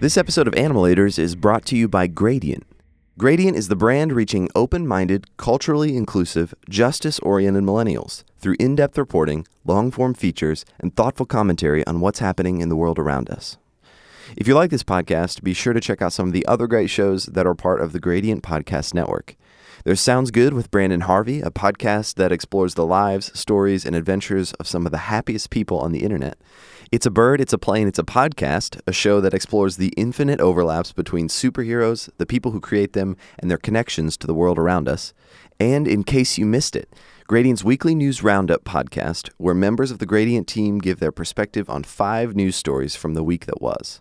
This episode of Animalators is brought to you by Gradient. Gradient is the brand reaching open minded, culturally inclusive, justice oriented millennials through in depth reporting, long form features, and thoughtful commentary on what's happening in the world around us. If you like this podcast, be sure to check out some of the other great shows that are part of the Gradient Podcast Network. There's Sounds Good with Brandon Harvey, a podcast that explores the lives, stories, and adventures of some of the happiest people on the internet. It's a Bird, It's a Plane, It's a Podcast, a show that explores the infinite overlaps between superheroes, the people who create them, and their connections to the world around us. And in case you missed it, Gradient's weekly news roundup podcast, where members of the Gradient team give their perspective on five news stories from the week that was.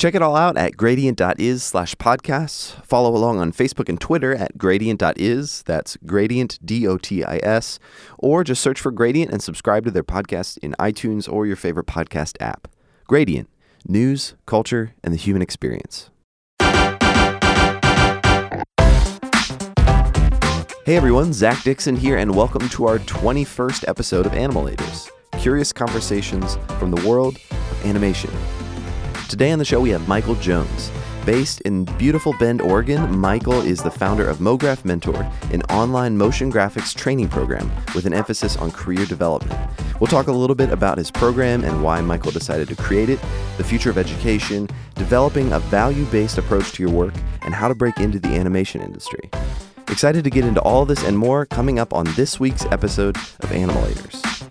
Check it all out at gradient.is slash podcasts. Follow along on Facebook and Twitter at gradient.is. That's gradient, D O T I S. Or just search for Gradient and subscribe to their podcast in iTunes or your favorite podcast app. Gradient, news, culture, and the human experience. Hey everyone, Zach Dixon here, and welcome to our 21st episode of Animalators curious conversations from the world of animation. Today on the show, we have Michael Jones. Based in beautiful Bend, Oregon, Michael is the founder of MoGraph Mentor, an online motion graphics training program with an emphasis on career development. We'll talk a little bit about his program and why Michael decided to create it, the future of education, developing a value based approach to your work, and how to break into the animation industry. Excited to get into all this and more coming up on this week's episode of Animalators.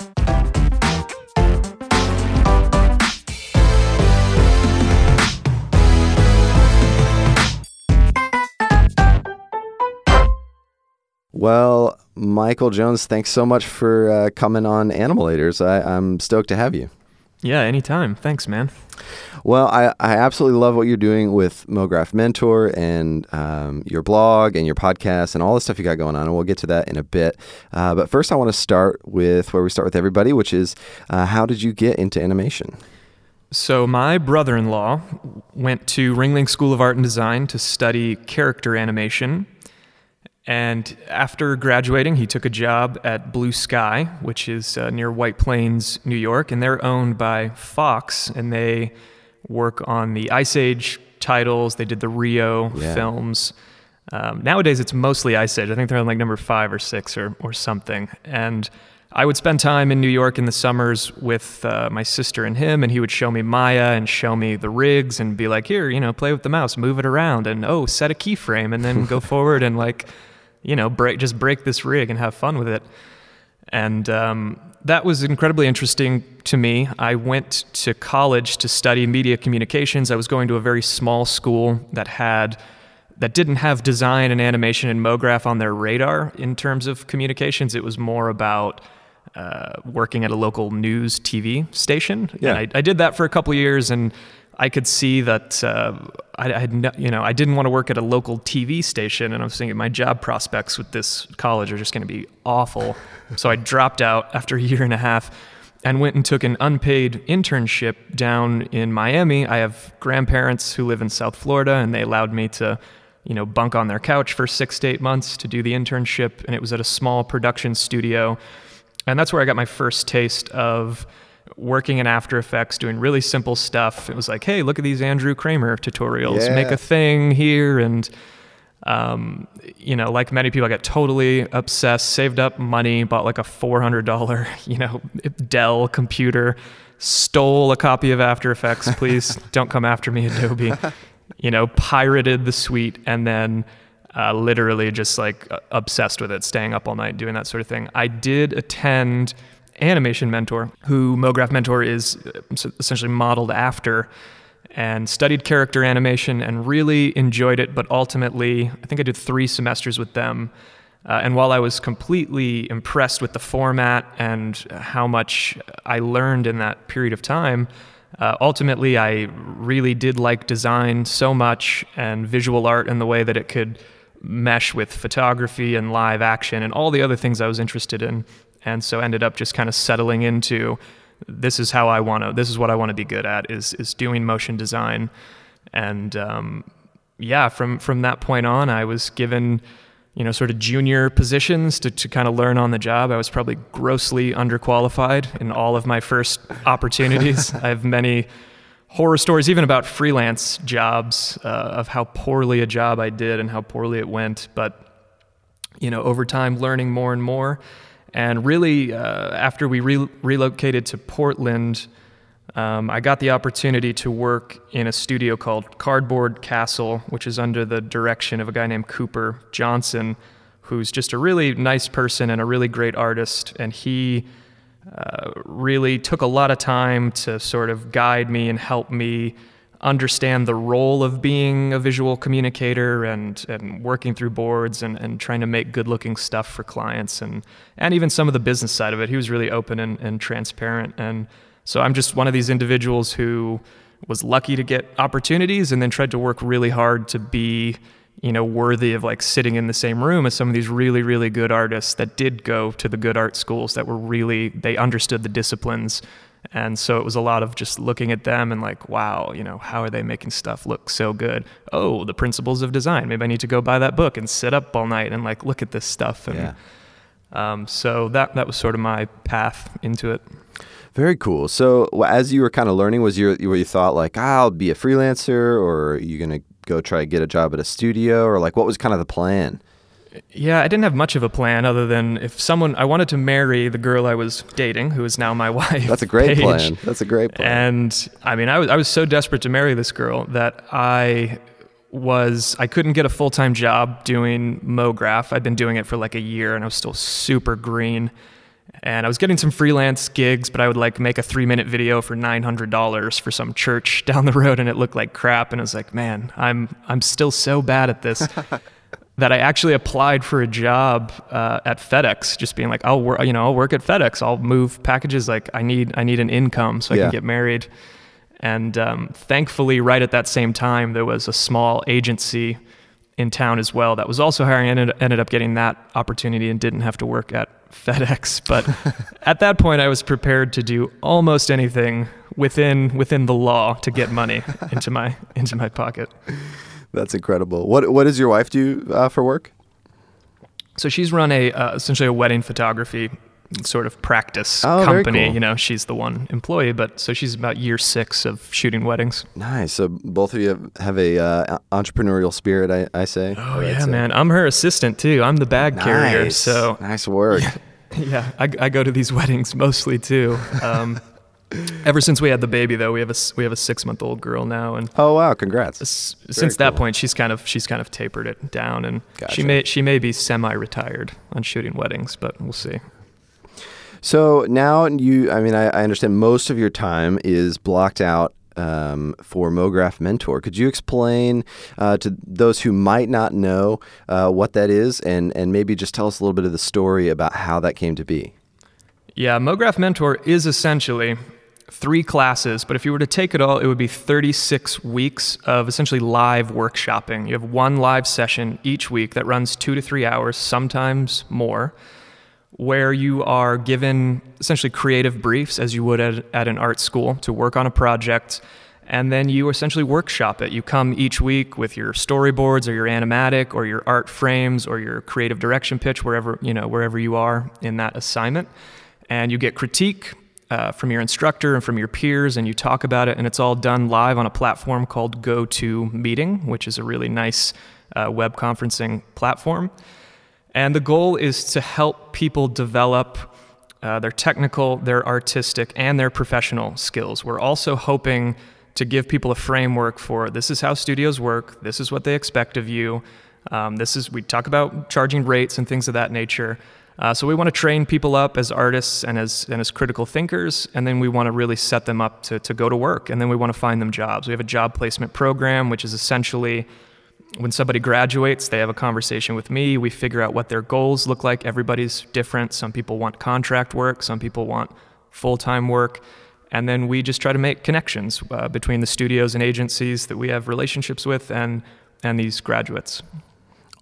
Well, Michael Jones, thanks so much for uh, coming on Animalators. I, I'm stoked to have you. Yeah, anytime. Thanks, man. Well, I, I absolutely love what you're doing with MoGraph Mentor and um, your blog and your podcast and all the stuff you got going on. And we'll get to that in a bit. Uh, but first, I want to start with where we start with everybody, which is uh, how did you get into animation? So, my brother in law went to Ringling School of Art and Design to study character animation and after graduating, he took a job at Blue Sky, which is uh, near White Plains, New York, and they're owned by Fox, and they work on the Ice Age titles. They did the Rio yeah. films. Um, nowadays, it's mostly Ice Age. I think they're on like number five or six or or something. And I would spend time in New York in the summers with uh, my sister and him, and he would show me Maya and show me the rigs and be like, "Here, you know, play with the mouse, move it around, and oh, set a keyframe, and then go forward and like." You know, break just break this rig and have fun with it. And um, that was incredibly interesting to me. I went to college to study media communications. I was going to a very small school that had that didn't have design and animation and MoGraph on their radar in terms of communications. It was more about uh, working at a local news TV station. Yeah. And I, I did that for a couple years and I could see that uh, I, I, had, no, you know, I didn't want to work at a local TV station, and I was thinking my job prospects with this college are just going to be awful. so I dropped out after a year and a half, and went and took an unpaid internship down in Miami. I have grandparents who live in South Florida, and they allowed me to, you know, bunk on their couch for six to eight months to do the internship, and it was at a small production studio, and that's where I got my first taste of working in After Effects, doing really simple stuff. It was like, hey, look at these Andrew Kramer tutorials. Yeah. Make a thing here. And, um, you know, like many people, I got totally obsessed, saved up money, bought like a $400, you know, Dell computer, stole a copy of After Effects. Please don't come after me, Adobe. You know, pirated the suite and then uh, literally just like obsessed with it, staying up all night, doing that sort of thing. I did attend animation mentor, who MoGraph Mentor is uh, essentially modeled after, and studied character animation and really enjoyed it. But ultimately, I think I did three semesters with them. Uh, and while I was completely impressed with the format and how much I learned in that period of time, uh, ultimately I really did like design so much and visual art and the way that it could mesh with photography and live action and all the other things I was interested in and so ended up just kind of settling into this is how I want to this is what I want to be good at is is doing motion design. And um, yeah from from that point on I was given you know sort of junior positions to, to kind of learn on the job. I was probably grossly underqualified in all of my first opportunities. I have many horror stories, even about freelance jobs, uh, of how poorly a job I did and how poorly it went. But you know, over time, learning more and more, and really, uh, after we re- relocated to Portland, um, I got the opportunity to work in a studio called Cardboard Castle, which is under the direction of a guy named Cooper Johnson, who's just a really nice person and a really great artist. And he uh, really took a lot of time to sort of guide me and help me understand the role of being a visual communicator and, and working through boards and, and trying to make good looking stuff for clients and, and even some of the business side of it. He was really open and, and transparent. And so I'm just one of these individuals who was lucky to get opportunities and then tried to work really hard to be you know worthy of like sitting in the same room as some of these really really good artists that did go to the good art schools that were really they understood the disciplines and so it was a lot of just looking at them and like, wow, you know, how are they making stuff look so good? Oh, the principles of design. Maybe I need to go buy that book and sit up all night and like look at this stuff. And Yeah. um, so that that was sort of my path into it. Very cool. So, as you were kind of learning, was your where you thought like, ah, I'll be a freelancer, or are you gonna go try to get a job at a studio, or like, what was kind of the plan? Yeah, I didn't have much of a plan other than if someone I wanted to marry the girl I was dating, who is now my wife. That's a great Paige. plan. That's a great plan. And I mean, I was I was so desperate to marry this girl that I was I couldn't get a full time job doing MoGraph. I'd been doing it for like a year, and I was still super green. And I was getting some freelance gigs, but I would like make a three minute video for nine hundred dollars for some church down the road, and it looked like crap. And I was like, man, I'm I'm still so bad at this. that I actually applied for a job uh, at FedEx, just being like, I'll work, you know, I'll work at FedEx. I'll move packages. Like I need, I need an income so I Yeah. can get married. And um, thankfully, right at that same time, there was a small agency in town as well that was also hiring. and ended, ended up getting that opportunity and didn't have to work at FedEx. But at that point, I was prepared to do almost anything within within the law to get money into my into my pocket. That's incredible. What What does your wife do uh, for work? So she's run a uh, essentially a wedding photography sort of practice Oh, company. cool. You know, she's the one employee, but so she's about year six of shooting weddings. Nice. So both of you have, a uh, entrepreneurial spirit. I, I say. Oh yeah, say. man. I'm her assistant too. I'm the bag carrier. So nice work. yeah, I, I go to these weddings mostly too. Um, ever since we had the baby, though, we have a we have a six month old girl now, and Oh wow! Congrats. s- since that point, she's kind of she's kind of tapered it down, and Gotcha. she may she may be semi retired on shooting weddings, but we'll see. So now you, I mean, I, I understand most of your time is blocked out um, for MoGraph Mentor. Could you explain uh, to those who might not know uh, what that is, and and maybe just tell us a little bit of the story about how that came to be? Yeah, MoGraph Mentor is essentially three classes, but if you were to take it all, it would be 36 weeks of essentially live workshopping. You have one live session each week that runs two to three hours, sometimes more, where you are given essentially creative briefs as you would at, at an art school to work on a project. And then you essentially workshop it. You come each week with your storyboards or your animatic or your art frames or your creative direction pitch, wherever, you know, wherever you are in that assignment and you get critique uh, from your instructor and from your peers, and you talk about it, and it's all done live on a platform called GoToMeeting, which is a really nice uh, web conferencing platform. And the goal is to help people develop uh, their technical, their artistic, and their professional skills. We're also hoping to give people a framework for this is how studios work, this is what they expect of you. Um, this is we talk about charging rates and things of that nature. Uh, so we want to train people up as artists and as and as critical thinkers, and then we want to really set them up to to go to work, and then we want to find them jobs. We have a job placement program, which is essentially when somebody graduates, they have a conversation with me. We figure out what their goals look like. Everybody's different. Some people want contract work, some people want full time work. And then we just try to make connections uh, between the studios and agencies that we have relationships with and, and these graduates.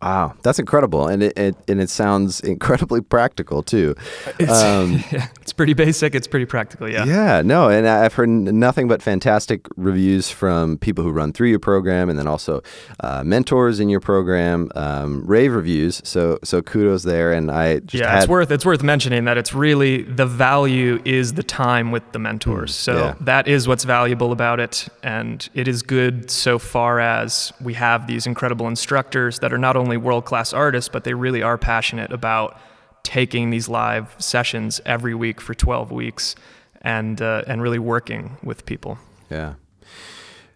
Wow, that's incredible, and it, it and it sounds incredibly practical too. It's, um, yeah, it's pretty basic. It's pretty practical. Yeah. Yeah. No, and I've heard nothing but fantastic reviews from people who run through your program, and then also uh, mentors in your program. Um, rave reviews. So so kudos there. And I yeah, had, it's worth it's worth mentioning that it's really the value is the time with the mentors. Mm, so yeah. that is what's valuable about it, and it is good so far as we have these incredible instructors that are not only only world class artists, but they really are passionate about taking these live sessions every week for 12 weeks and uh, and really working with people. Yeah.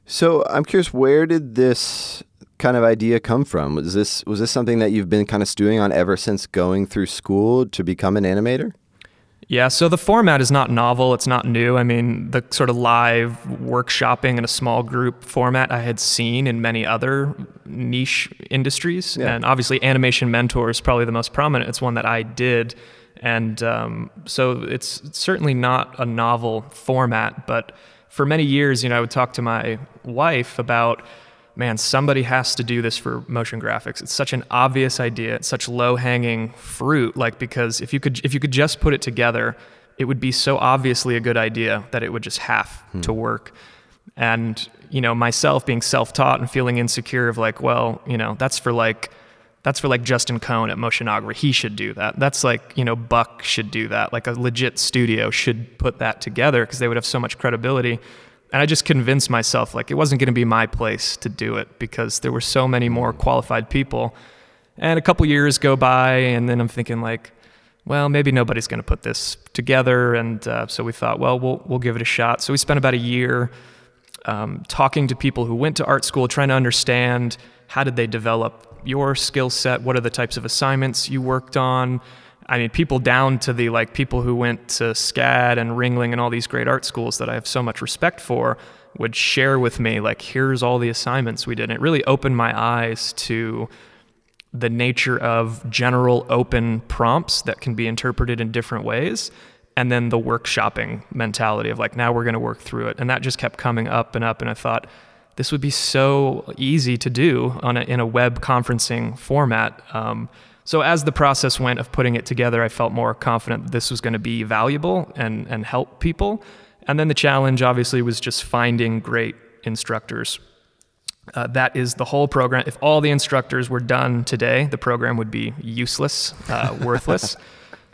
So I'm curious, where did this kind of idea come from? Was this was this something that you've been kind of stewing on ever since going through school to become an animator? Yeah, so the format is not novel, it's not new. I mean, the sort of live workshopping in a small group format I had seen in many other niche industries. Yeah. And obviously, Animation Mentor is probably the most prominent. It's one that I did. And um, so it's certainly not a novel format, but for many years, you know, I would talk to my wife about man, somebody has to do this for motion graphics. It's such an obvious idea. It's such low-hanging fruit. Like because if you could if you could just put it together, it would be so obviously a good idea that it would just have hmm. to work. And you know, myself being self-taught and feeling insecure of like, well, you know, that's for like that's for like Justin Cone at Motionographer. He should do that. That's like, you know, Buck should do that. Like a legit studio should put that together because they would have so much credibility and I just convinced myself like it wasn't going to be my place to do it because there were so many more qualified people. And a couple years go by, and then I'm thinking like, well, maybe nobody's going to put this together. And uh, so we thought, well, we'll we'll give it a shot. So we spent about a year um, talking to people who went to art school, trying to understand how did they develop your skill set, what are the types of assignments you worked on, I mean, people down to the like people who went to SCAD and Ringling and all these great art schools that I have so much respect for would share with me like, here's all the assignments we did. And it really opened my eyes to the nature of general open prompts that can be interpreted in different ways. And then the workshopping mentality of like, now we're going to work through it. And that just kept coming up and up. And I thought, this would be so easy to do on a, in a web conferencing format. Um, so as the process went of putting it together, I felt more confident that this was going to be valuable and, and help people. And then the challenge obviously was just finding great instructors. Uh, that is the whole program. If all the instructors were done today, the program would be useless, uh, worthless.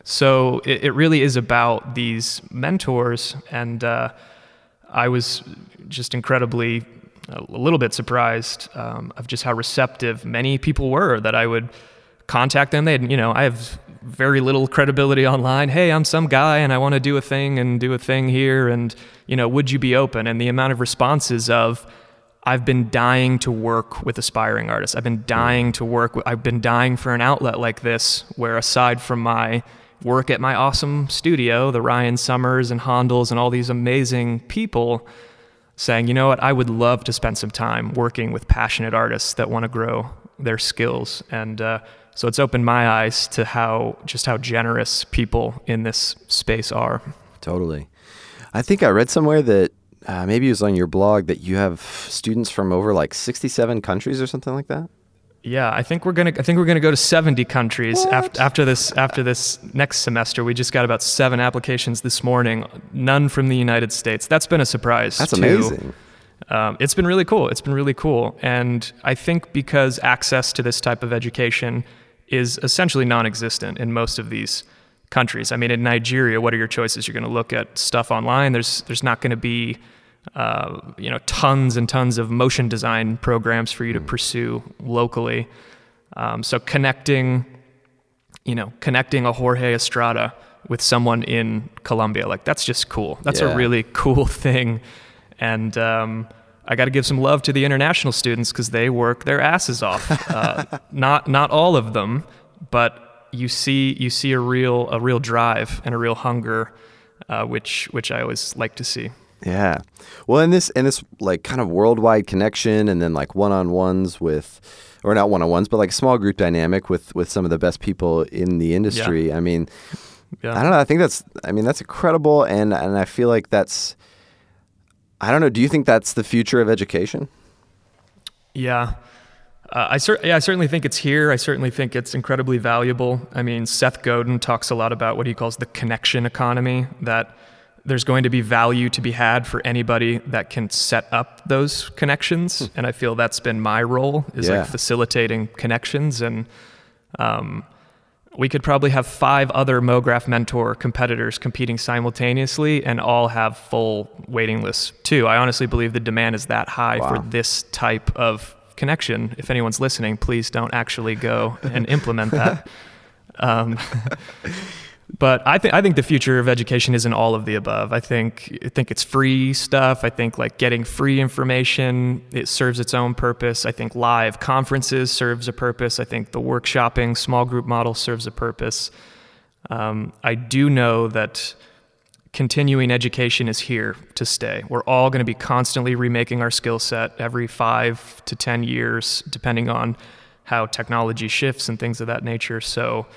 So it, it, really is about these mentors. And uh, I was just incredibly, a little bit surprised um, of just how receptive many people were that I would contact them. They had, you know, I have very little credibility online. Hey, I'm some guy and I want to do a thing and do a thing here. And, you know, would you be open? And the amount of responses of, I've been dying to work with aspiring artists. I've been dying to work. With, I've been dying for an outlet like this, where aside from my work at my awesome studio, the Ryan Summers and Hondels and all these amazing people, saying, you know what, I would love to spend some time working with passionate artists that want to grow their skills. And uh, so it's opened my eyes to how just how generous people in this space are. Totally. I think I read somewhere that uh, maybe it was on your blog that you have students from over like 67 countries or something like that. Yeah, I think we're gonna. I think we're gonna go to 70 countries after, after this. After this next semester, we just got about seven applications this morning. None from the United States. That's been a surprise. That's too. amazing. Um, it's been really cool. It's been really cool, and I think because access to this type of education is essentially non-existent in most of these countries. I mean, in Nigeria, what are your choices? You're going to look at stuff online. There's there's not going to be uh, you know tons and tons of motion design programs for you to pursue locally. Um, so connecting, you know, connecting a Jorge Estrada with someone in Colombia, like that's just cool. That's yeah. a really cool thing, and um, I got to give some love to the international students because they work their asses off. Uh, not not all of them, but you see you see a real a real drive and a real hunger, uh, which which I always like to see. Yeah, well, in this in this like kind of worldwide connection, and then like one on ones with, or not one on ones, but like small group dynamic with with some of the best people in the industry. Yeah. I mean, yeah. I don't know. I think that's I mean that's incredible, and and I feel like that's I don't know. Do you think that's the future of education? Yeah. Uh, I, cer- yeah, I certainly think it's here. I certainly think it's incredibly valuable. I mean, Seth Godin talks a lot about what he calls the connection economy, that there's going to be value to be had for anybody that can set up those connections. Hmm. And I feel that's been my role is yeah. like facilitating connections. And um, we could probably have five other MoGraph Mentor competitors competing simultaneously and all have full waiting lists too. I honestly believe the demand is that high wow. for this type of connection. If anyone's listening, please don't actually go and implement that. Um, but I think I think the future of education isn't all of the above. I think I think it's free stuff. I think like getting free information it serves its own purpose. I think live conferences serves a purpose. I think the workshopping small group model serves a purpose. Um, I do know that continuing education is here to stay. We're all going to be constantly remaking our skill set every five to 10 years, depending on how technology shifts and things of that nature. So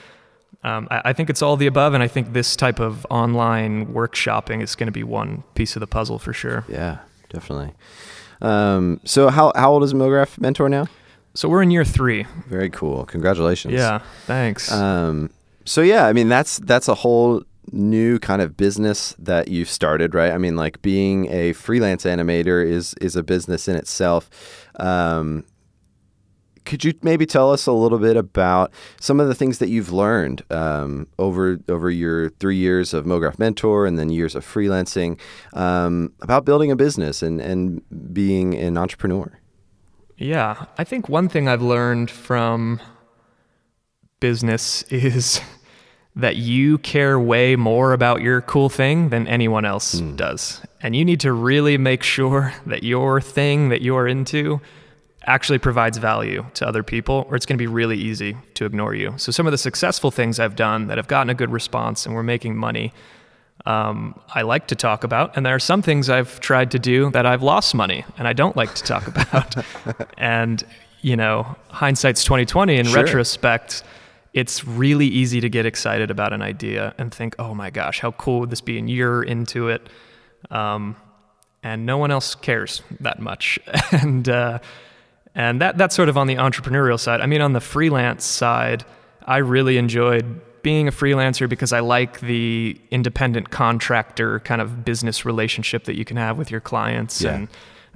um, I, I, think it's all the above, and I think this type of online workshopping is going to be one piece of the puzzle for sure. Yeah, definitely. Um, so, how, how old is MoGraph Mentor now? So, we're in year three. Very cool. Congratulations. Yeah, thanks. Um, so yeah, I mean that's that's a whole new kind of business that you've started, right? I mean, like being a freelance animator is is a business in itself. Um, could you maybe tell us a little bit about some of the things that you've learned um, over over your three years of MoGraph Mentor and then years of freelancing um, about building a business and and being an entrepreneur? Yeah, I think one thing I've learned from business is that you care way more about your cool thing than anyone else mm. does. And you need to really make sure that your thing that you're into actually provides value to other people, or it's going to be really easy to ignore you. So, some of the successful things I've done that have gotten a good response and we're making money, um, I like to talk about. And there are some things I've tried to do that I've lost money and I don't like to talk about. and, you know, hindsight's 2020 in sure. retrospect it's really easy to get excited about an idea and think, oh my gosh, how cool would this be? And you're into it. Um, and no one else cares that much. and, uh, and that, that's sort of on the entrepreneurial side. I mean, on the freelance side, I really enjoyed being a freelancer because I like the independent contractor kind of business relationship that you can have with your clients. Yeah. And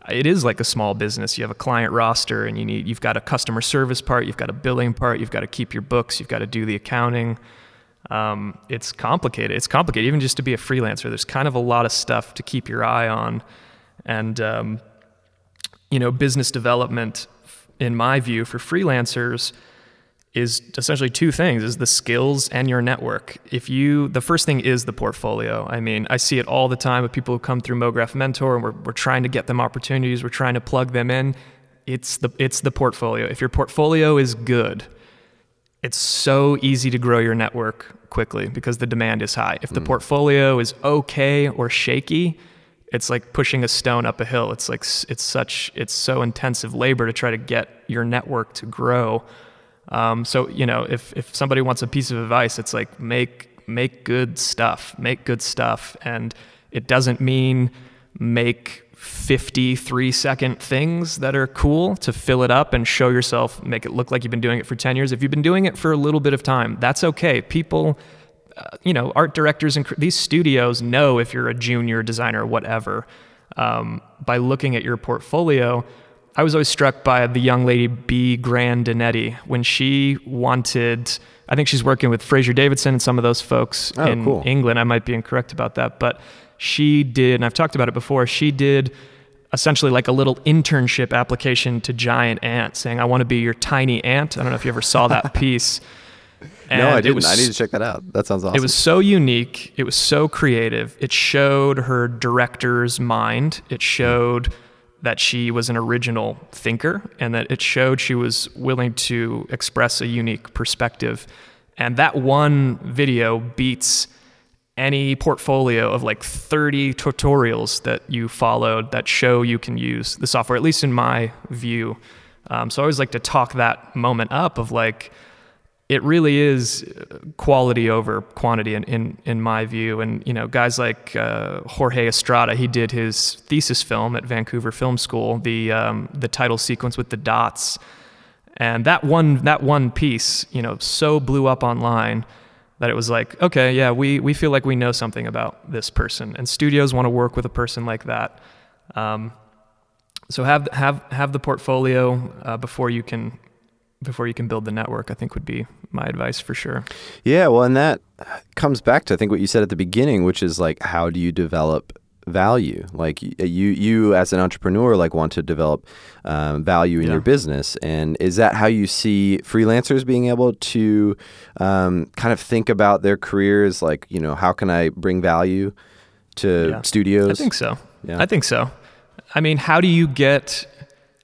it is like a small business. You have a client roster and you need you've got a customer service part, you've got a billing part, you've got to keep your books, you've got to do the accounting. Um, it's complicated. It's complicated even just to be a freelancer. There's kind of a lot of stuff to keep your eye on, and um, you know, business development, in my view, for freelancers is essentially two things is the skills and your network. If you the first thing is the portfolio. I mean i see it all the time with people who come through mograph mentor and we're, we're trying to get them opportunities we're trying to plug them in. It's the it's the portfolio. If your portfolio is good it's so easy to grow your network quickly because the demand is high. If the mm. portfolio is okay or shaky it's like pushing a stone up a hill it's like it's such it's so intensive labor to try to get your network to grow um, so you know, if if somebody wants a piece of advice, it's like make make good stuff, make good stuff, and it doesn't mean make 53 second things that are cool to fill it up and show yourself, make it look like you've been doing it for 10 years. If you've been doing it for a little bit of time, that's okay. People, uh, you know, art directors and these studios know if you're a junior designer or whatever um, by looking at your portfolio I was always struck by the young lady Bee Grandinetti when she wanted. I think she's working with Fraser Davidson and some of those folks oh, in cool. England. I might be incorrect about that, but she did, and I've talked about it before. She did essentially like a little internship application to Giant Ant, saying, "I want to be your tiny ant." I don't know if you ever saw that piece. And no, I didn't. Was, I need to check that out. That sounds awesome. It was so unique. It was so creative. It showed her director's mind. It showed that she was an original thinker and that it showed she was willing to express a unique perspective. And that one video beats any portfolio of like 30 tutorials that you followed that show you can use the software, at least in my view. Um, so I always like to talk that moment up of like, it really is quality over quantity in, in, in my view. And, you know, guys like uh, Jorge Estrada, he did his thesis film at Vancouver Film School, the, um, the title sequence with the dots. And that one that one piece, you know, so blew up online that it was like, okay, yeah, we we feel like we know something about this person, and studios want to work with a person like that. Um, so have have have the portfolio uh, before you can before you can build the network. I think would be my advice for sure. Yeah, well, and that comes back to I think what you said at the beginning, which is like, how do you develop value like you you as an entrepreneur like want to develop um, value in yeah. your business and is that how you see freelancers being able to um, kind of think about their careers like you know how can i bring value to yeah. studios i think so yeah. i think so i mean how do you get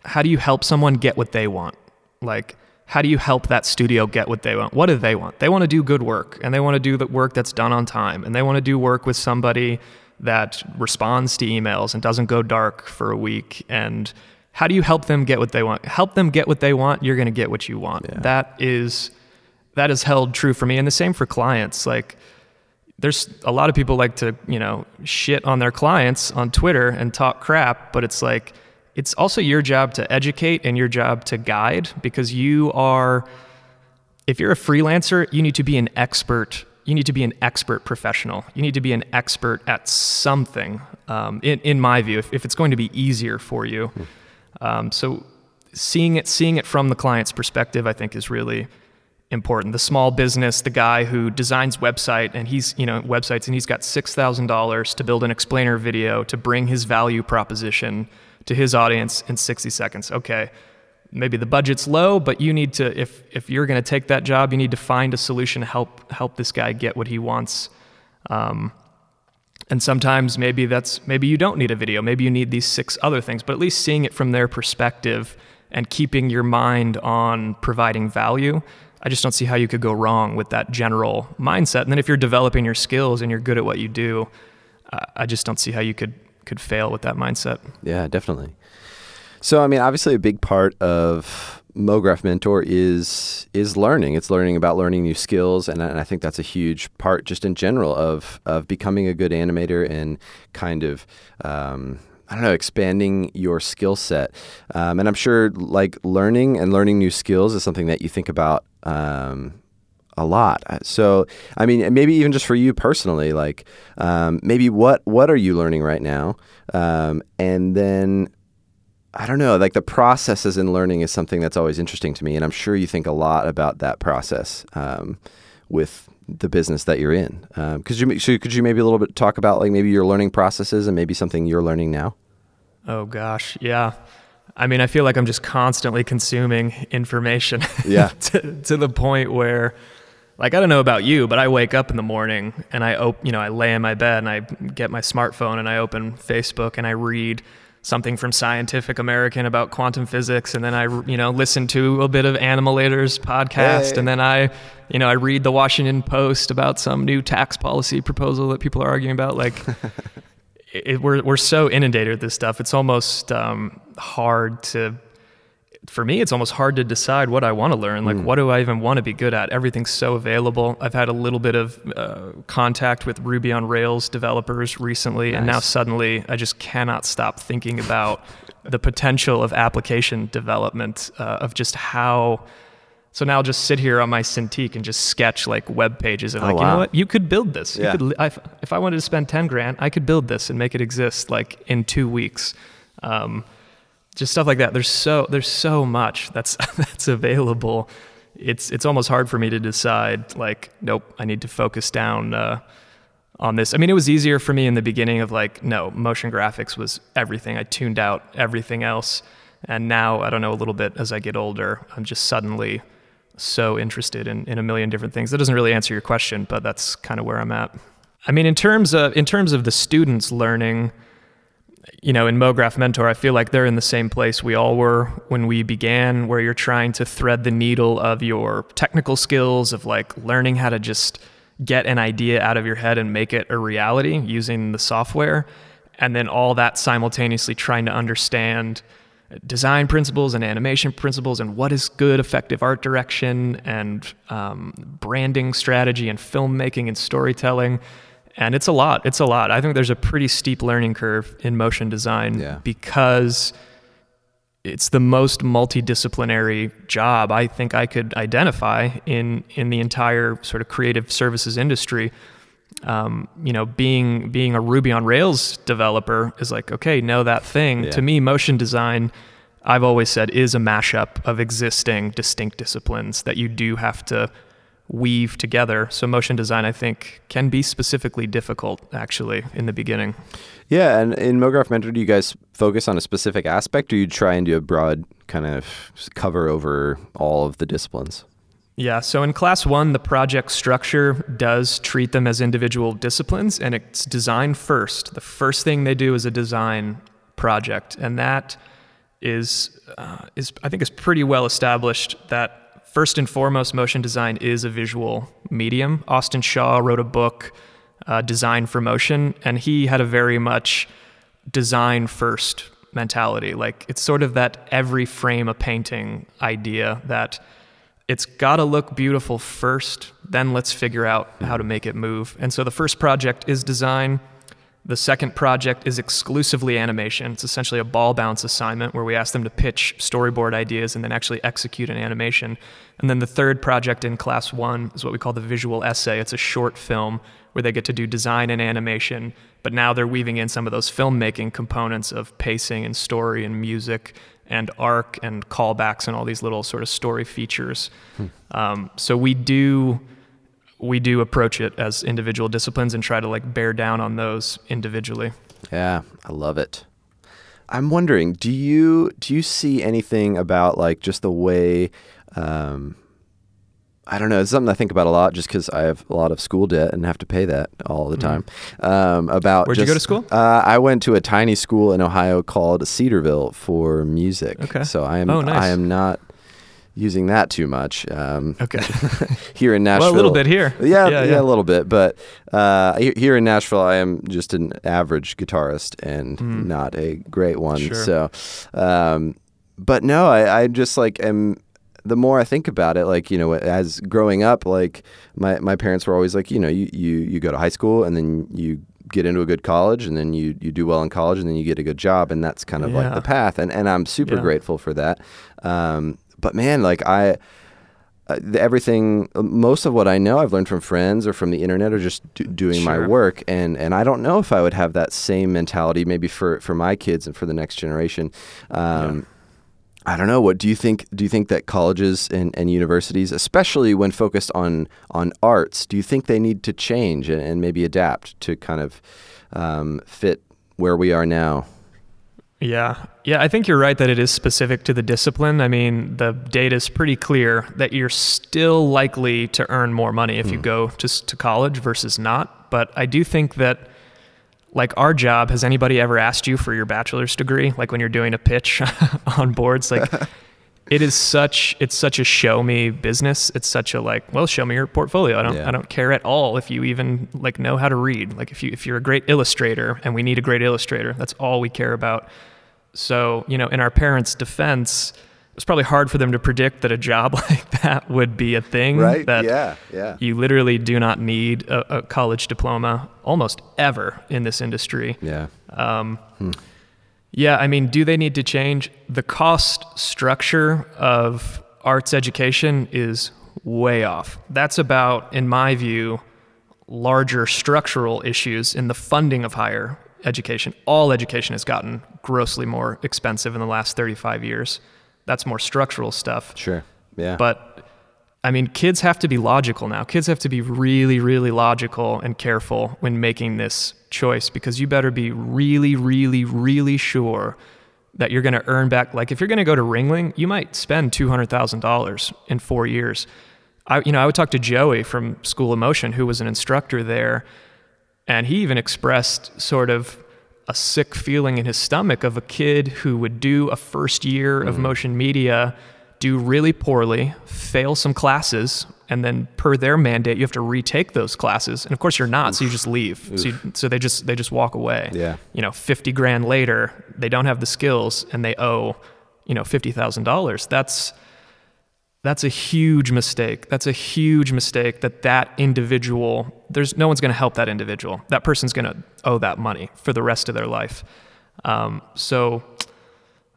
how do you help someone get what they want like how do you help that studio get what they want? What do they want? They want to do good work and they want to do the work that's done on time and they want to do work with somebody that responds to emails and doesn't go dark for a week and how do you help them get what they want? Help them get what they want you're going to get what you want. Yeah. that is that is held true for me and the same for clients like there's a lot of people like to you know shit on their clients on twitter and talk crap but it's like it's also your job to educate and your job to guide because you are if you're a freelancer you need to be an expert you need to be an expert professional. You need to be an expert at something, um, in, in my view, if, if it's going to be easier for you. Um, so seeing it, seeing it from the client's perspective, I think is really important. The small business, the guy who designs website and he's, you know, websites and he's got $6,000 to build an explainer video to bring his value proposition to his audience in 60 seconds. Okay maybe the budget's low, but you need to if if you're going to take that job, you need to find a solution to help help this guy get what he wants. Um, and sometimes maybe that's maybe you don't need a video, maybe you need these six other things, but at least seeing it from their perspective and keeping your mind on providing value. I just don't see how you could go wrong with that general mindset. And then if you're developing your skills and you're good at what you do, I just don't see how you could could fail with that mindset. Yeah, definitely. So, I mean, obviously, a big part of MoGraph Mentor is is learning. It's learning about learning new skills, and, and I think that's a huge part, just in general, of of becoming a good animator and kind of. Um, I don't know, expanding your skill set. Um, and I'm sure like learning and learning new skills is something that you think about um, a lot. So, I mean, maybe even just for you personally, like um, maybe what what are you learning right now, um, and then I don't know, like the processes in learning is something that's always interesting to me, and I'm sure you think a lot about that process um, with the business that you're in. Um, could you so could you maybe a little bit talk about like maybe your learning processes and maybe something you're learning now? Oh gosh, yeah. I mean, I feel like I'm just constantly consuming information. Yeah. to, to the point where, like, I don't know about you, but I wake up in the morning and I op- you know, I lay in my bed and I get my smartphone and I open Facebook and I read something from Scientific American about quantum physics, and then I, you know, listen to a bit of Animalators podcast, hey. and then I, you know, I read the Washington Post about some new tax policy proposal that people are arguing about. Like, it, we're we're so inundated with this stuff. It's almost um, hard to for me, it's almost hard to decide what I want to learn. Like, mm. what do I even want to be good at? Everything's so available. I've had a little bit of uh, contact with Ruby on Rails developers recently, nice. and now suddenly I just cannot stop thinking about the potential of application development, uh, of just how. So now I'll just sit here on my Cintiq and just sketch like web pages and oh, like, wow. you know what? You could build this. Yeah. Could, if I wanted to spend 10 grand, I could build this and make it exist like in two weeks. Um, just stuff like that. There's so there's so much that's that's available. It's it's almost hard for me to decide. Like, nope, I need to focus down uh, on this. I mean, it was easier for me in the beginning of like, no, motion graphics was everything. I tuned out everything else, and now I don't know a little bit as I get older. I'm just suddenly so interested in, in a million different things. That doesn't really answer your question, but that's kind of where I'm at. I mean, in terms of in terms of the students learning you know, in MoGraph Mentor, I feel like they're in the same place we all were when we began, where you're trying to thread the needle of your technical skills, of like learning how to just get an idea out of your head and make it a reality using the software. And then all that simultaneously trying to understand design principles and animation principles and what is good, effective art direction and um, branding strategy and filmmaking and storytelling and it's a lot. It's a lot. I think there's a pretty steep learning curve in motion design yeah. because it's the most multidisciplinary job I think I could identify in in the entire sort of creative services industry. Um, you know, being being a Ruby on Rails developer is like, okay, know that thing. Yeah. To me, motion design, I've always said, is a mashup of existing distinct disciplines that you do have to weave together. So motion design, I think, can be specifically difficult actually in the beginning. Yeah, and in MoGraph Mentor, do you guys focus on a specific aspect, or you try and do a broad kind of cover over all of the disciplines? Yeah, so in class one, the project structure does treat them as individual disciplines, and it's design first. The first thing they do is a design project, and that is uh, is I think is pretty well established that first and foremost, motion design is a visual medium. Austin Shaw wrote a book, uh, Design for Motion, and he had a very much design first mentality. Like it's sort of that every frame a painting idea that it's got to look beautiful first, then let's figure out how to make it move. And so the first project is design. The second project is exclusively animation. It's essentially a ball bounce assignment where we ask them to pitch storyboard ideas and then actually execute an animation. And then the third project in class one is what we call the visual essay. It's a short film where they get to do design and animation, but now they're weaving in some of those filmmaking components of pacing and story and music and arc and callbacks and all these little sort of story features. Hmm. Um, so we do we do approach it as individual disciplines and try to like bear down on those individually. Yeah, I love it. I'm wondering, do you do you see anything about like just the way um, I don't know. It's something I think about a lot, just because I have a lot of school debt and have to pay that all the time. Mm. Um, about where'd just, you go to school? Uh, I went to a tiny school in Ohio called Cedarville for music. Okay. So I am oh, nice. I am not using that too much. Um, okay. here in Nashville, well, a little bit here. Yeah, yeah, yeah, a little bit. But uh, here in Nashville, I am just an average guitarist and mm. not a great one. Sure. So, um, but no, I, I just like am the more I think about it, like you know, as growing up, like my my parents were always like, you know, you you you go to high school and then you get into a good college and then you you do well in college and then you get a good job and that's kind of yeah. like the path and and I'm super yeah. grateful for that. Um, but man, like I. Uh, everything, most of what I know, I've learned from friends or from the internet or just do, doing sure. my work, and and I don't know if I would have that same mentality maybe for for my kids and for the next generation. Um, yeah I don't know. What do you think? Do you think that colleges and, and universities, especially when focused on on arts, do you think they need to change and, and maybe adapt to kind of um, fit where we are now? Yeah, yeah. I think you're right that it is specific to the discipline. I mean, the data is pretty clear that you're still likely to earn more money if you hmm. go to to college versus not. But I do think that like our job has anybody ever asked you for your bachelor's degree like when you're doing a pitch on boards like it is such it's such a show me business it's such a like well show me your portfolio i don't yeah. i don't care at all if you even like know how to read like if you if you're a great illustrator and we need a great illustrator that's all we care about so you know in our parents defense it's probably hard for them to predict that a job like that would be a thing. Right. That yeah. Yeah. You literally do not need a, a college diploma almost ever in this industry. Yeah. Um, hmm. Yeah. I mean, do they need to change? The cost structure of arts education is way off. That's about, in my view, larger structural issues in the funding of higher education. All education has gotten grossly more expensive in the last 35 years. That's more structural stuff. Sure. Yeah. But I mean, kids have to be logical now. Kids have to be really, really logical and careful when making this choice because you better be really, really, really sure that you're going to earn back. Like, if you're going to go to Ringling, you might spend $200,000 in four years. I, you know, I would talk to Joey from School of Motion, who was an instructor there, and he even expressed sort of a sick feeling in his stomach of a kid who would do a first year of mm-hmm. motion media, do really poorly, fail some classes, and then per their mandate, you have to retake those classes. And of course, you're not, Oof. so you just leave. So, you, so they just they just walk away. Yeah. You know, fifty grand later, they don't have the skills, and they owe, you know, fifty thousand dollars. That's that's a huge mistake. That's a huge mistake that that individual, there's no one's going to help that individual. That person's going to owe that money for the rest of their life. Um, so,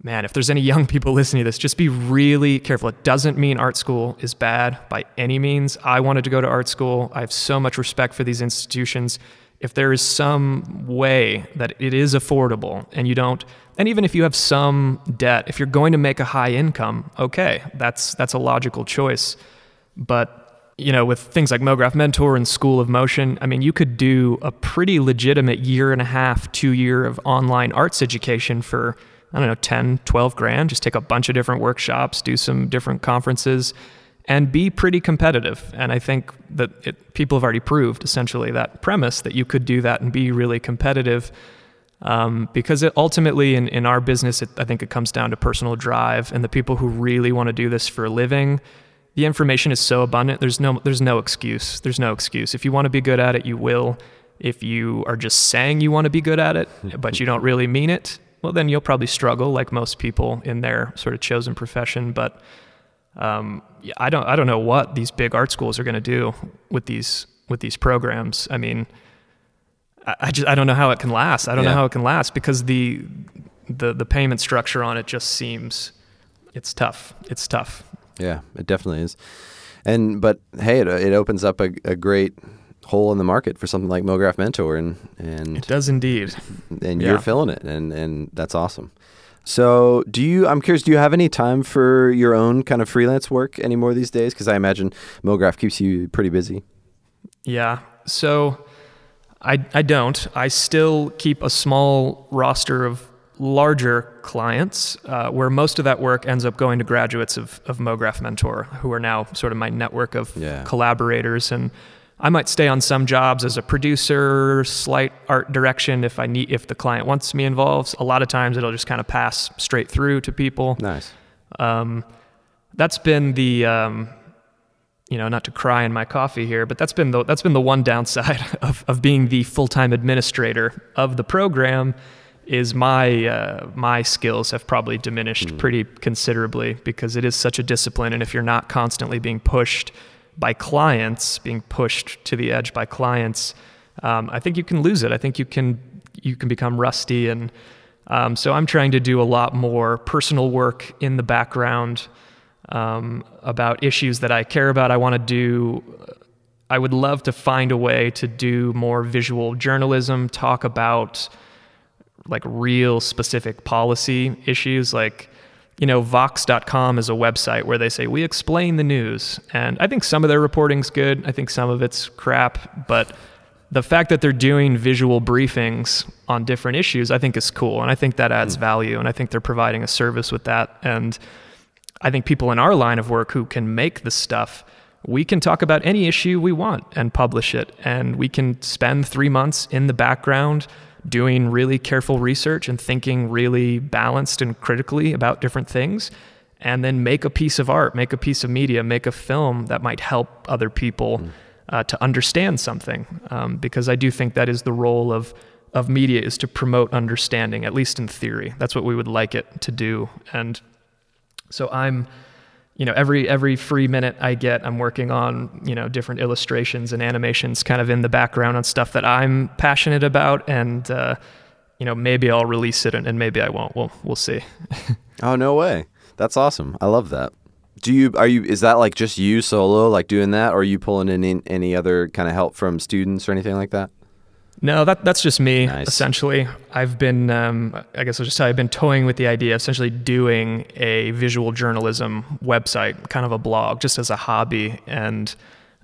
man, if there's any young people listening to this, just be really careful. It doesn't mean art school is bad by any means. I wanted to go to art school. I have so much respect for these institutions. If there is some way that it is affordable and you don't, and even if you have some debt, if you're going to make a high income, okay, that's that's a logical choice. But you know, with things like MoGraph Mentor and School of Motion, I mean, you could do a pretty legitimate year and a half, two year of online arts education for I don't know, 10, 12 grand, just take a bunch of different workshops, do some different conferences, and be pretty competitive. And I think that it, people have already proved essentially that premise that you could do that and be really competitive. Um, because it ultimately, in, in our business, it, I think it comes down to personal drive and the people who really want to do this for a living. The information is so abundant. There's no, there's no excuse. There's no excuse. If you want to be good at it, you will. If you are just saying you want to be good at it, but you don't really mean it, well, then you'll probably struggle like most people in their sort of chosen profession. But um, I don't I don't know what these big art schools are going to do with these with these programs. I mean, I, I, just I don't know how it can last. I don't yeah. know how it can last because the the the payment structure on it just seems it's tough. It's tough. Yeah, it definitely is. And but hey, it, it opens up a, a great hole in the market for something like MoGraph Mentor, and and it does indeed. And yeah. you're filling it, and and that's awesome. So, do you? I'm curious. Do you have any time for your own kind of freelance work anymore these days? Because I imagine MoGraph keeps you pretty busy. Yeah. So, I I don't. I still keep a small roster of larger clients, uh, where most of that work ends up going to graduates of of MoGraph Mentor, who are now sort of my network of yeah. collaborators and I might stay on some jobs as a producer, slight art direction if I need if the client wants me involved. A lot of times it'll just kind of pass straight through to people. Nice. Um, that's been the um, you know not to cry in my coffee here, but that's been the that's been the one downside of of being the full time administrator of the program is my uh, my skills have probably diminished mm. pretty considerably because it is such a discipline, and if you're not constantly being pushed by clients, being pushed to the edge by clients, um, I think you can lose it. I think you can you can become rusty, and um, so I'm trying to do a lot more personal work in the background um, about issues that I care about. I want to do. I would love to find a way to do more visual journalism, talk about like real specific policy issues, like you know, Vox.com is a website where they say, we explain the news. And I think some of their reporting's good. I think some of it's crap. But the fact that they're doing visual briefings on different issues, I think is cool. And I think that adds hmm. value. And I think they're providing a service with that. And I think people in our line of work who can make the stuff, we can talk about any issue we want and publish it. And we can spend three months in the background doing really careful research and thinking really balanced and critically about different things and then make a piece of art, make a piece of media, make a film that might help other people mm. uh, to understand something. Um, because I do think that is the role of of media is to promote understanding, at least in theory. That's what we would like it to do. And so I'm you know every every free minute I get, I'm working on you know different illustrations and animations, kind of in the background on stuff that I'm passionate about, and uh, you know maybe I'll release it and, and maybe I won't. We'll we'll see. oh no way! That's awesome. I love that. Do you are you is that like just you solo like doing that, or are you pulling in any, any other kind of help from students or anything like that? No, that that's just me. Nice. Essentially, I've been, um, I guess I'll just tell you, I've been toying with the idea of essentially doing a visual journalism website, kind of a blog, just as a hobby. And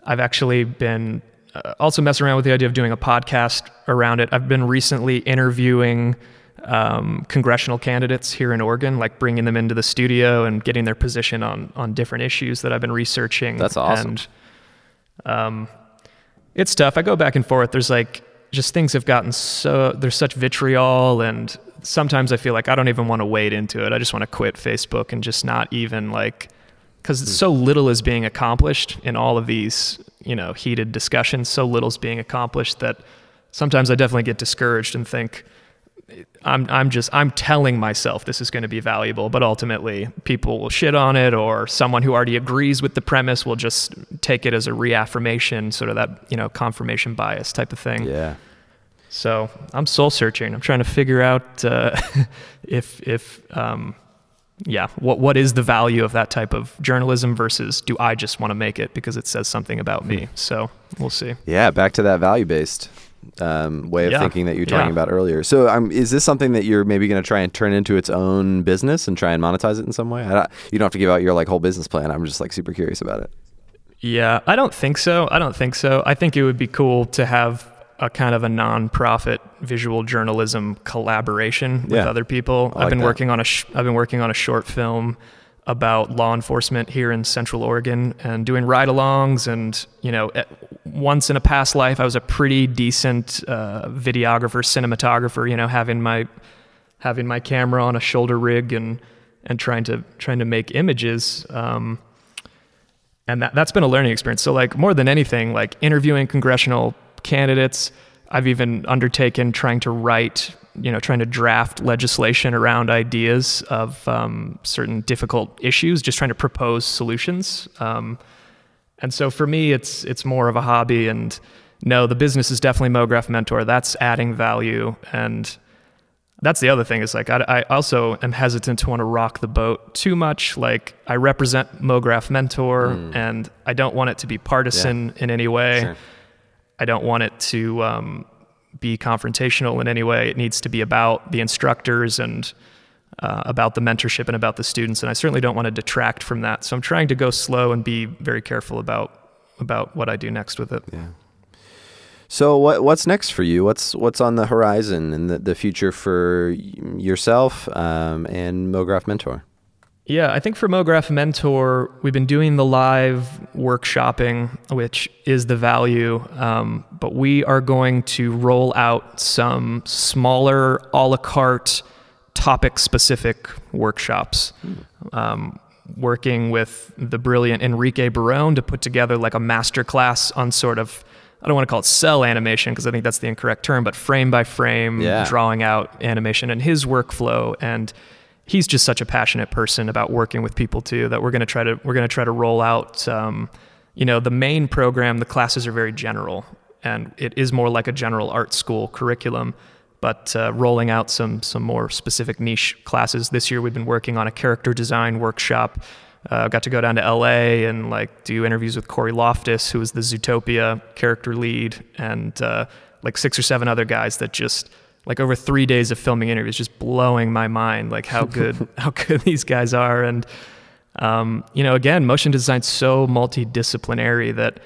I've actually been uh, also messing around with the idea of doing a podcast around it. I've been recently interviewing um, congressional candidates here in Oregon, like bringing them into the studio and getting their position on on different issues that I've been researching. That's awesome. And, um, it's tough. I go back and forth. There's like just things have gotten so there's such vitriol and sometimes I feel like I don't even want to wade into it. I just want to quit Facebook and just not even like because mm. so little is being accomplished in all of these you know heated discussions. So little is being accomplished that sometimes I definitely get discouraged and think I'm I'm just I'm telling myself this is going to be valuable, but ultimately people will shit on it, or someone who already agrees with the premise will just take it as a reaffirmation, sort of that you know confirmation bias type of thing. Yeah. So I'm soul searching. I'm trying to figure out uh, if if um, yeah, what what is the value of that type of journalism versus do I just want to make it because it says something about me? Hmm. So we'll see. Yeah, back to that value based um, way of Yeah, thinking that you were talking yeah. about earlier. So, um, is this something that you're maybe going to try and turn into its own business and try and monetize it in some way? I don't, you don't have to give out your like whole business plan. I'm just like super curious about it. Yeah, I don't think so. I don't think so. I think it would be cool to have a kind of a non-profit visual journalism collaboration with Yeah. other people. I've been that. working on a sh- I've been working on a short film about law enforcement here in Central Oregon and doing ride-alongs and you know once in a past life I was a pretty decent uh, videographer, cinematographer, you know, having my having my camera on a shoulder rig and and trying to trying to make images um, and that, that's been a learning experience. So like more than anything like interviewing congressional candidates i've even undertaken trying to write you know trying to draft legislation around ideas of um, certain difficult issues just trying to propose solutions. Um, and so for me it's it's more of a hobby and no the business is definitely mograph mentor. That's adding value. And that's the other thing is like I, I also am hesitant to want to rock the boat too much. Like i represent mograph mentor and i don't want it to be partisan in any way. Sure. i don't want it to um, be confrontational in any way it needs to be about the instructors and uh, about the mentorship and about the students and i certainly don't want to detract from that so i'm trying to go slow and be very careful about about what i do next with it Yeah. So what what's next for you? What's what's on the horizon and the, the future for yourself um, and MoGraph Mentor? Yeah, I think for MoGraph Mentor, we've been doing the live workshopping, which is the value. Um, but we are going to roll out some smaller, a la carte, topic specific workshops. Um, working with the brilliant Enrique Barone to put together like a master class on sort of, I don't want to call it cel animation because I think that's the incorrect term, but frame by frame Yeah. drawing out animation and his workflow and he's just such a passionate person about working with people too that we're going to try to we're going to try to roll out um, you know the main program the classes are very general and it is more like a general art school curriculum but uh, rolling out some some more specific niche classes. This year we've been working on a character design workshop uh, got to go down to LA and like do interviews with Cory Loftis, who is the Zootopia character lead, and uh, like six or seven other guys that just like over three days of filming interviews, just blowing my mind, like how good how good these guys are, and um, you know, again, motion design's so multidisciplinary that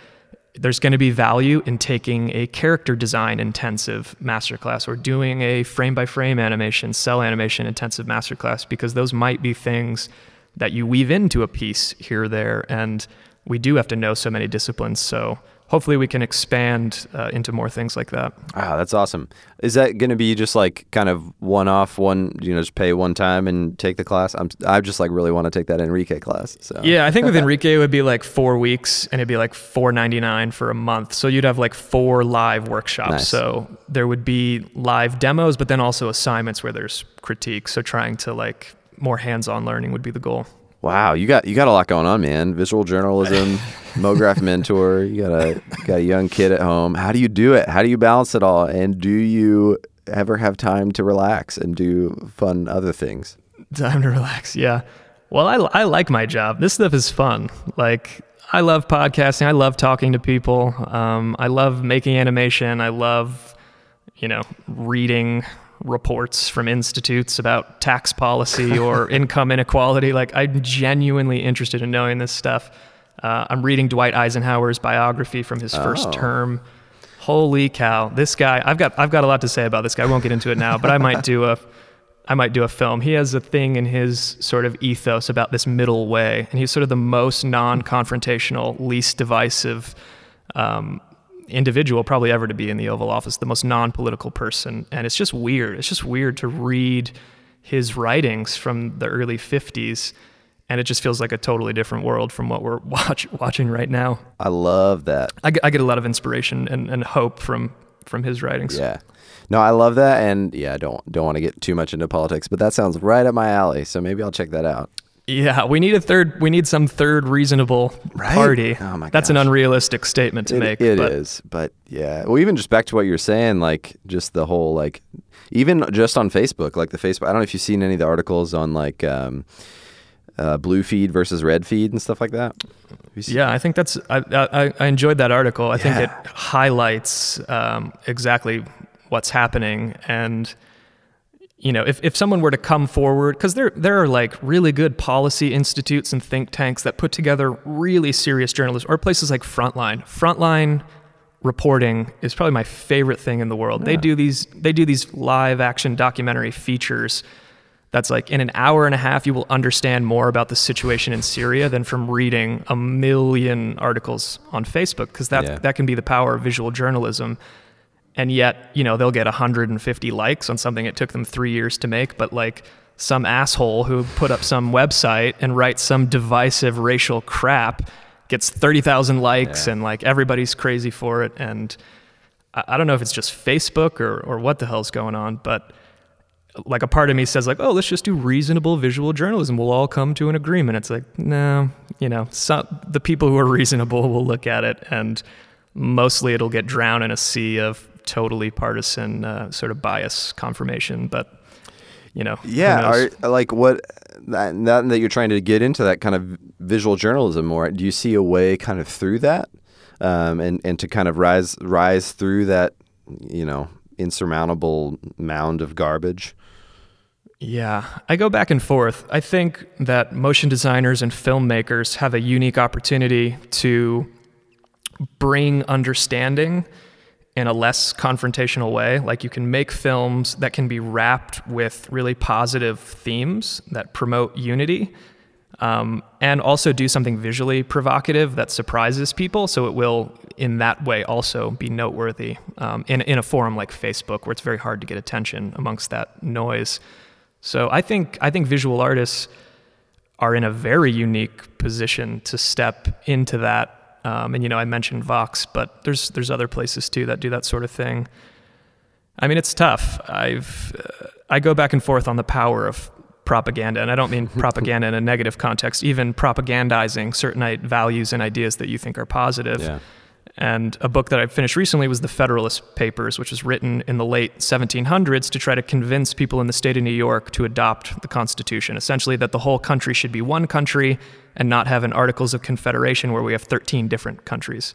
there's going to be value in taking a character design intensive masterclass or doing a frame by frame animation, cel animation intensive masterclass because those might be things that you weave into a piece here or there. And we do have to know so many disciplines. So hopefully we can expand uh, into more things like that. Ah, that's awesome. Is that going to be just like kind of one off, one you know, just pay one time and take the class? I'm I just like really want to take that Enrique class. So Yeah, I think with Enrique it would be like four weeks and it'd be like four ninety nine for a month. So you'd have like four live workshops. Nice. So there would be live demos, but then also assignments where there's critique. So trying to like more hands on learning would be the goal. Wow, you got you got a lot going on, man. Visual journalism, MoGraph mentor. You got a you got a young kid at home. How do you do it? How do you balance it all? And do you ever have time to relax and do fun other things? Time to relax. Yeah. Well, I, I like my job. This stuff is fun. Like, I love podcasting. I love talking to people. Um, I love making animation. I love, you know, reading reports from institutes about tax policy or income inequality. Like, I'm genuinely interested in knowing this stuff. Uh, I'm reading Dwight Eisenhower's biography from his first Oh. term. Holy cow! This guy, I've got, I've got a lot to say about this guy. I won't get into it now, but I might do a, I might do a film. He has a thing in his sort of ethos about this middle way, and he's sort of the most non-confrontational, least divisive um, individual probably ever to be in the Oval Office, the most non-political person. And it's just weird. It's just weird to read his writings from the early '50s, and it just feels like a totally different world from what we're watch, watching right now. I love that. I get, I get a lot of inspiration and, and hope from from his writings. Yeah. No, I love that, and yeah, I don't don't want to get too much into politics, but that sounds right up my alley. So maybe I'll check that out. Yeah, we need a third. We need some third reasonable Right? party. Oh my That's an unrealistic statement to It- make. it but is, but yeah. Well, even just back to what you were saying, like just the whole like, even just on Facebook, like the Facebook. I don't know if you've seen any of the articles on like um, uh, blue feed versus red feed and stuff like that. Yeah, I think that's. I, I, I enjoyed that article. I think it highlights um, exactly what's happening and. You know, if, if someone were to come forward, because there there are like really good policy institutes and think tanks that put together really serious journalism, or places like Frontline. Frontline reporting is probably my favorite thing in the world. They do these they do these live action documentary features that's like in an hour and a half you will understand more about the situation in Syria than from reading a million articles on Facebook because that Yeah. that can be the power of visual journalism. And yet, you know, they'll get 150 likes on something it took them 3 years to make, but like some asshole who put up some website and writes some divisive racial crap gets 30,000 likes Yeah. and like everybody's crazy for it and I, I don't know if it's just Facebook or or what the hell's going on, but like a part of me says like, oh, let's just do reasonable visual journalism. We'll all come to an agreement. It's like, no, you know, some, the people who are reasonable will look at it, and mostly it'll get drowned in a sea of totally partisan uh, sort of bias confirmation. But you know, Yeah, are like what that, that that you're trying to get into that kind of visual journalism more. Do you see a way kind of through that, um, and and to kind of rise rise through that, you know, insurmountable mound of garbage? Yeah, I go back and forth. I think that motion designers and filmmakers have a unique opportunity to bring understanding in a less confrontational way. Like you can make films that can be wrapped with really positive themes that promote unity. Um, and also do something visually provocative that surprises people. So it will, in that way, also be noteworthy um, in, in a forum like Facebook, where it's very hard to get attention amongst that noise. So I think I think visual artists are in a very unique position to step into that. Um, and you know, I mentioned Vox, but there's there's other places too that do that sort of thing. I mean, it's tough. I've uh, I go back and forth on the power of propaganda, and I don't mean propaganda in a negative context. Even propagandizing certain values and ideas that you think are positive. Yeah. And a book that I finished recently was the Federalist Papers, which was written in the late 1700s to try to convince people in the state of New York to adopt the Constitution. Essentially, that the whole country should be one country and not have an Articles of Confederation where we have 13 different countries.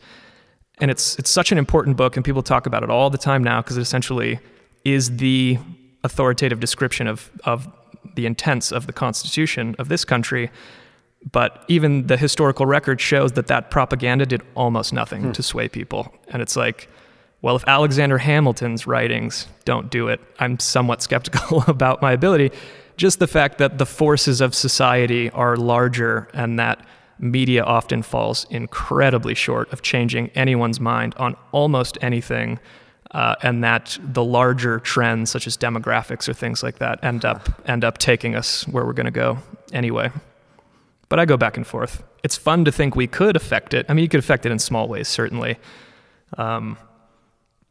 And it's it's such an important book, and people talk about it all the time now because it essentially is the authoritative description of of the intents of the Constitution of this country. But even the historical record shows that that propaganda did almost nothing to sway people. And it's like, well, if Alexander Hamilton's writings don't do it, I'm somewhat skeptical about my ability. Just the fact that the forces of society are larger and that media often falls incredibly short of changing anyone's mind on almost anything. Uh, and that the larger trends, such as demographics or things like that, end up end up taking us where we're going to go anyway. But I go back and forth. It's fun to think we could affect it. I mean, you could affect it in small ways, certainly. Um,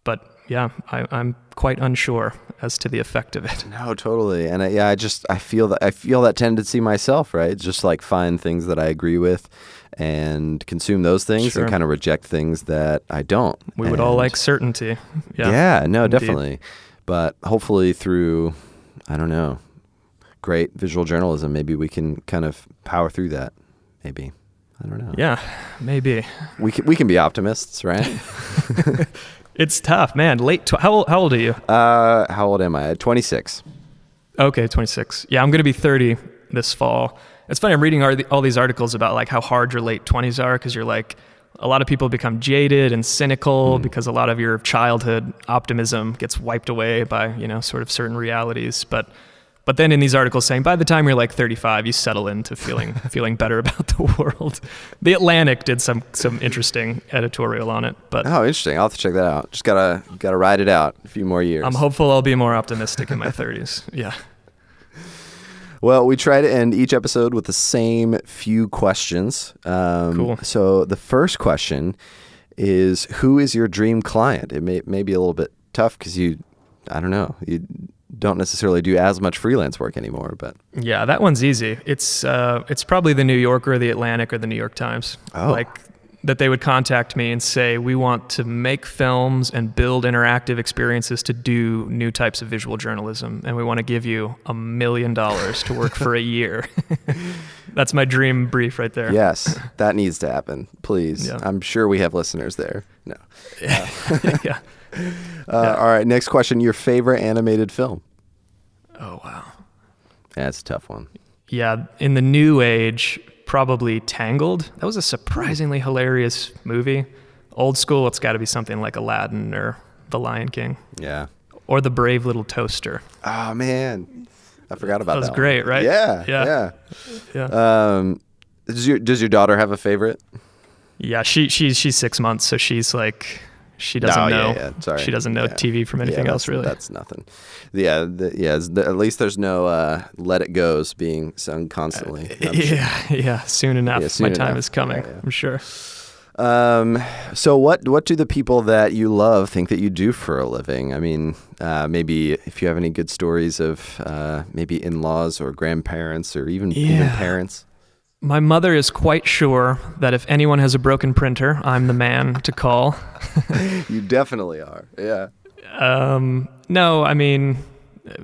but yeah, I, I'm quite unsure as to the effect of it. No, totally. And I, yeah, I just I feel that I feel that tendency myself, right? Just like find things that I agree with and consume those things Sure. and kind of reject things that I don't. We would all like certainty. Yeah. Yeah, no, Indeed. definitely. But hopefully through I don't know, great visual journalism, maybe we can kind of power through that. Maybe. I don't know. Yeah, maybe. We can we can be optimists, right? It's tough, man. Late. Tw- how, old, how old are you? uh how old am I? 26. Okay, 26. Yeah, I'm going to be 30 this fall. It's funny, I'm reading all, all these articles about like how hard your late 20s are because you're like, a lot of people become jaded and cynical because a lot of your childhood optimism gets wiped away by, you know, sort of certain realities. But but then in these articles saying by the time you're like 35, you settle into feeling feeling better about the world. The Atlantic did some some interesting editorial on it, but Oh, interesting. I'll have to check that out. Just gotta gotta ride it out a few more years. I'm hopeful I'll be more optimistic in my 30s. Yeah. Well, we try to end each episode with the same few questions. Um, Cool. So the first question is, who is your dream client? It may, may be a little bit tough because you, I don't know, you don't necessarily do as much freelance work anymore. But Yeah, that one's easy. It's uh, it's probably the New Yorker, or the Atlantic, or the New York Times. Oh. Like that they would contact me and say, We want to make films and build interactive experiences to do new types of visual journalism. And we want to give you a million dollars to work for a year. That's my dream brief right there. Yes, that needs to happen, please. Yeah. I'm sure we have listeners there. No. yeah. Uh, All right, next question. Your favorite animated film? Oh, wow. That's a tough one. Yeah. In the new age, probably Tangled. That was a surprisingly hilarious movie. Old school, it's got to be something like Aladdin or The Lion King Yeah. or The Brave Little Toaster. Oh, man. I forgot about that. That was one. great, right? Yeah. Yeah. Yeah. Yeah. Um, does your does your daughter have a favorite? Yeah, she she's she's six months, so she's like she doesn't Oh, know. Yeah, yeah. Sorry. She doesn't know Yeah. TV from Yeah, anything else really. That's nothing. Yeah, the, yeah. the- at least there's no uh, "Let It Goes" being sung constantly. I'm sure. yeah, yeah. Soon enough, Yeah, soon my time is coming. Yeah, yeah. I'm sure. Um, so what what do the people that you love think that you do for a living? I mean, uh, maybe if you have any good stories of uh, maybe in-laws or grandparents or even even parents. My mother is quite sure that if anyone has a broken printer, I'm the man to call. You definitely are. Yeah. Um, no, I mean,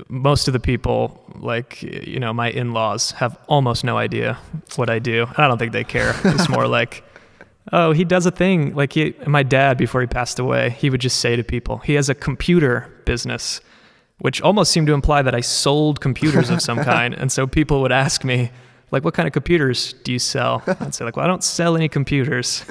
most of the people, like, you know, my in laws have almost no idea what I do. I don't think they care. It's more like, oh, he does a thing. Like, he, my dad, before he passed away, he would just say to people, he has a computer business, which almost seemed to imply that I sold computers of some kind. And so people would ask me, like, what kind of computers do you sell? I'd say, like, well, I don't sell any computers.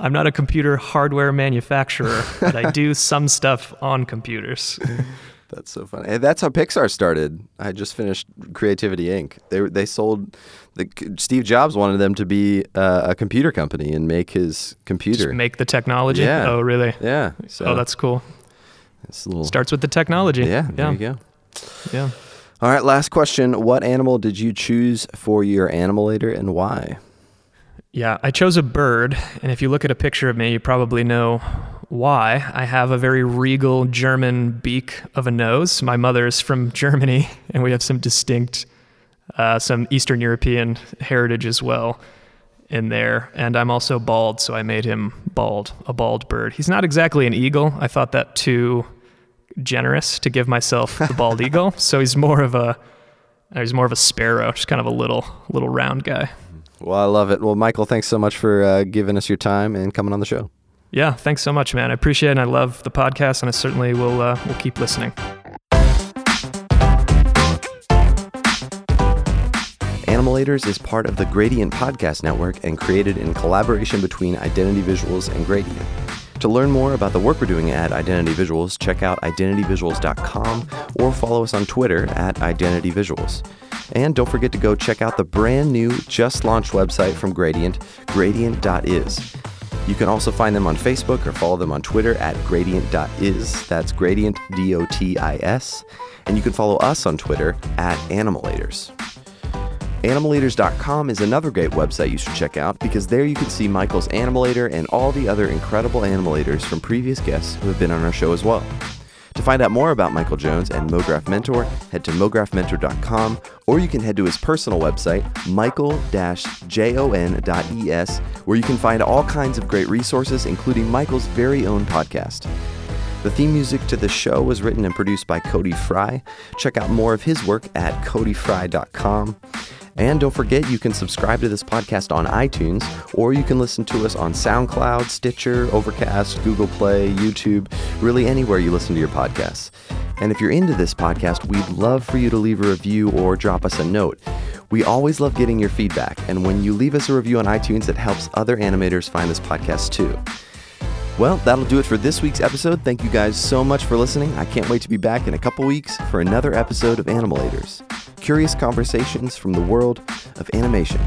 I'm not a computer hardware manufacturer, but I do some stuff on computers. That's so funny. And that's how Pixar started. I just finished Creativity Inc. They they sold the Steve Jobs wanted them to be uh, a computer company and make his computer. Just make the technology. Yeah. Oh, really? yeah. So oh, that's cool. it's a little. Starts with the technology. yeah. There Yeah. you go. Yeah. All right. Last question. What animal did you choose for your animalator and why? Yeah. I chose a bird, and if you look at a picture of me, you probably know why. I have a very regal German beak of a nose. My mother's from Germany, and we have some distinct, uh, some Eastern European heritage as well in there. And I'm also bald, so I made him bald, a bald bird. He's not exactly an eagle. I thought that too generous to give myself the bald eagle. So he's more of a he's more of a sparrow, just kind of a little little round guy. Well, I love it. Well, Michael, thanks so much for uh, giving us your time and coming on the show. Yeah, thanks so much, man. I appreciate it. and I love the podcast, and I certainly will uh, will keep listening. Animalators is part of the Gradient Podcast Network and created in collaboration between Identity Visuals and Gradient. To learn more about the work we're doing at Identity Visuals, check out identityvisuals.com or follow us on Twitter at Identity Visuals. And don't forget to go check out the brand new, just launched website from Gradient, gradient.is. You can also find them on Facebook or follow them on Twitter at gradient.is. That's gradient, D O T I S. And you can follow us on Twitter at Animalators. Animalators.com is another great website you should check out because there you can see Michael's Animalator and all the other incredible animalators from previous guests who have been on our show as well. To find out more about Michael Jones and MoGraph Mentor, head to mographmentor.com or you can head to his personal website, michael-jon.es, where you can find all kinds of great resources, including Michael's very own podcast. The theme music to the show was written and produced by Cody Fry. Check out more of his work at codyfry.com. And don't forget, you can subscribe to this podcast on iTunes, or you can listen to us on SoundCloud, Stitcher, Overcast, Google Play, YouTube, really anywhere you listen to your podcasts. And if you're into this podcast, we'd love for you to leave a review or drop us a note. We always love getting your feedback, and when you leave us a review on iTunes, it helps other animators find this podcast too. Well, that'll do it for this week's episode. Thank you guys so much for listening. I can't wait to be back in a couple weeks for another episode of Animalators. Curious conversations from the world of animation.